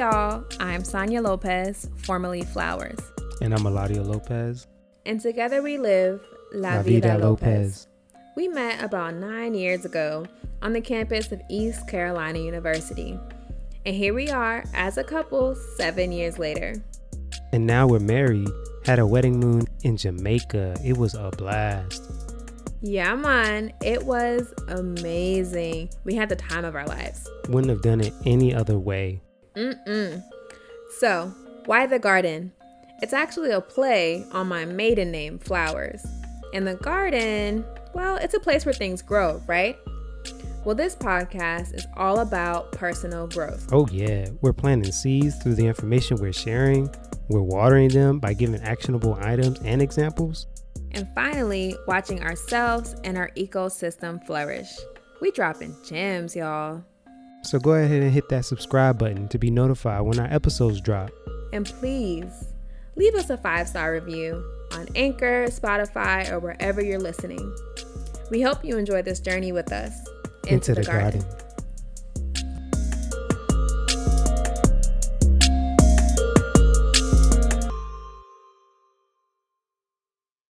I'm Sonjia Lopez, formerly Flowers. And I'm Eladio Lopez. And together we live La, La Vida, Vida Lopez. Lopez. We met about nine years ago on the campus of East Carolina University. And here we are as a couple seven years later. And now we're married, had a wedding moon in Jamaica. It was a blast. Yeah, man, it was amazing. We had the time of our lives. Wouldn't have done it any other way. Mm-mm. So, why the garden? It's actually a play on my maiden name, Flowers. And the garden, well, it's a place where things grow, right? Well, this podcast is all about personal growth. Oh, yeah. We're planting seeds through the information we're sharing. We're watering them by giving actionable items and examples. And finally, watching ourselves and our ecosystem flourish. We dropping gems, y'all. So go ahead and hit that subscribe button to be notified when our episodes drop. And please leave us a five star review on Anchor, Spotify, or wherever you're listening. We hope you enjoy this journey with us into, into the, the, garden. garden.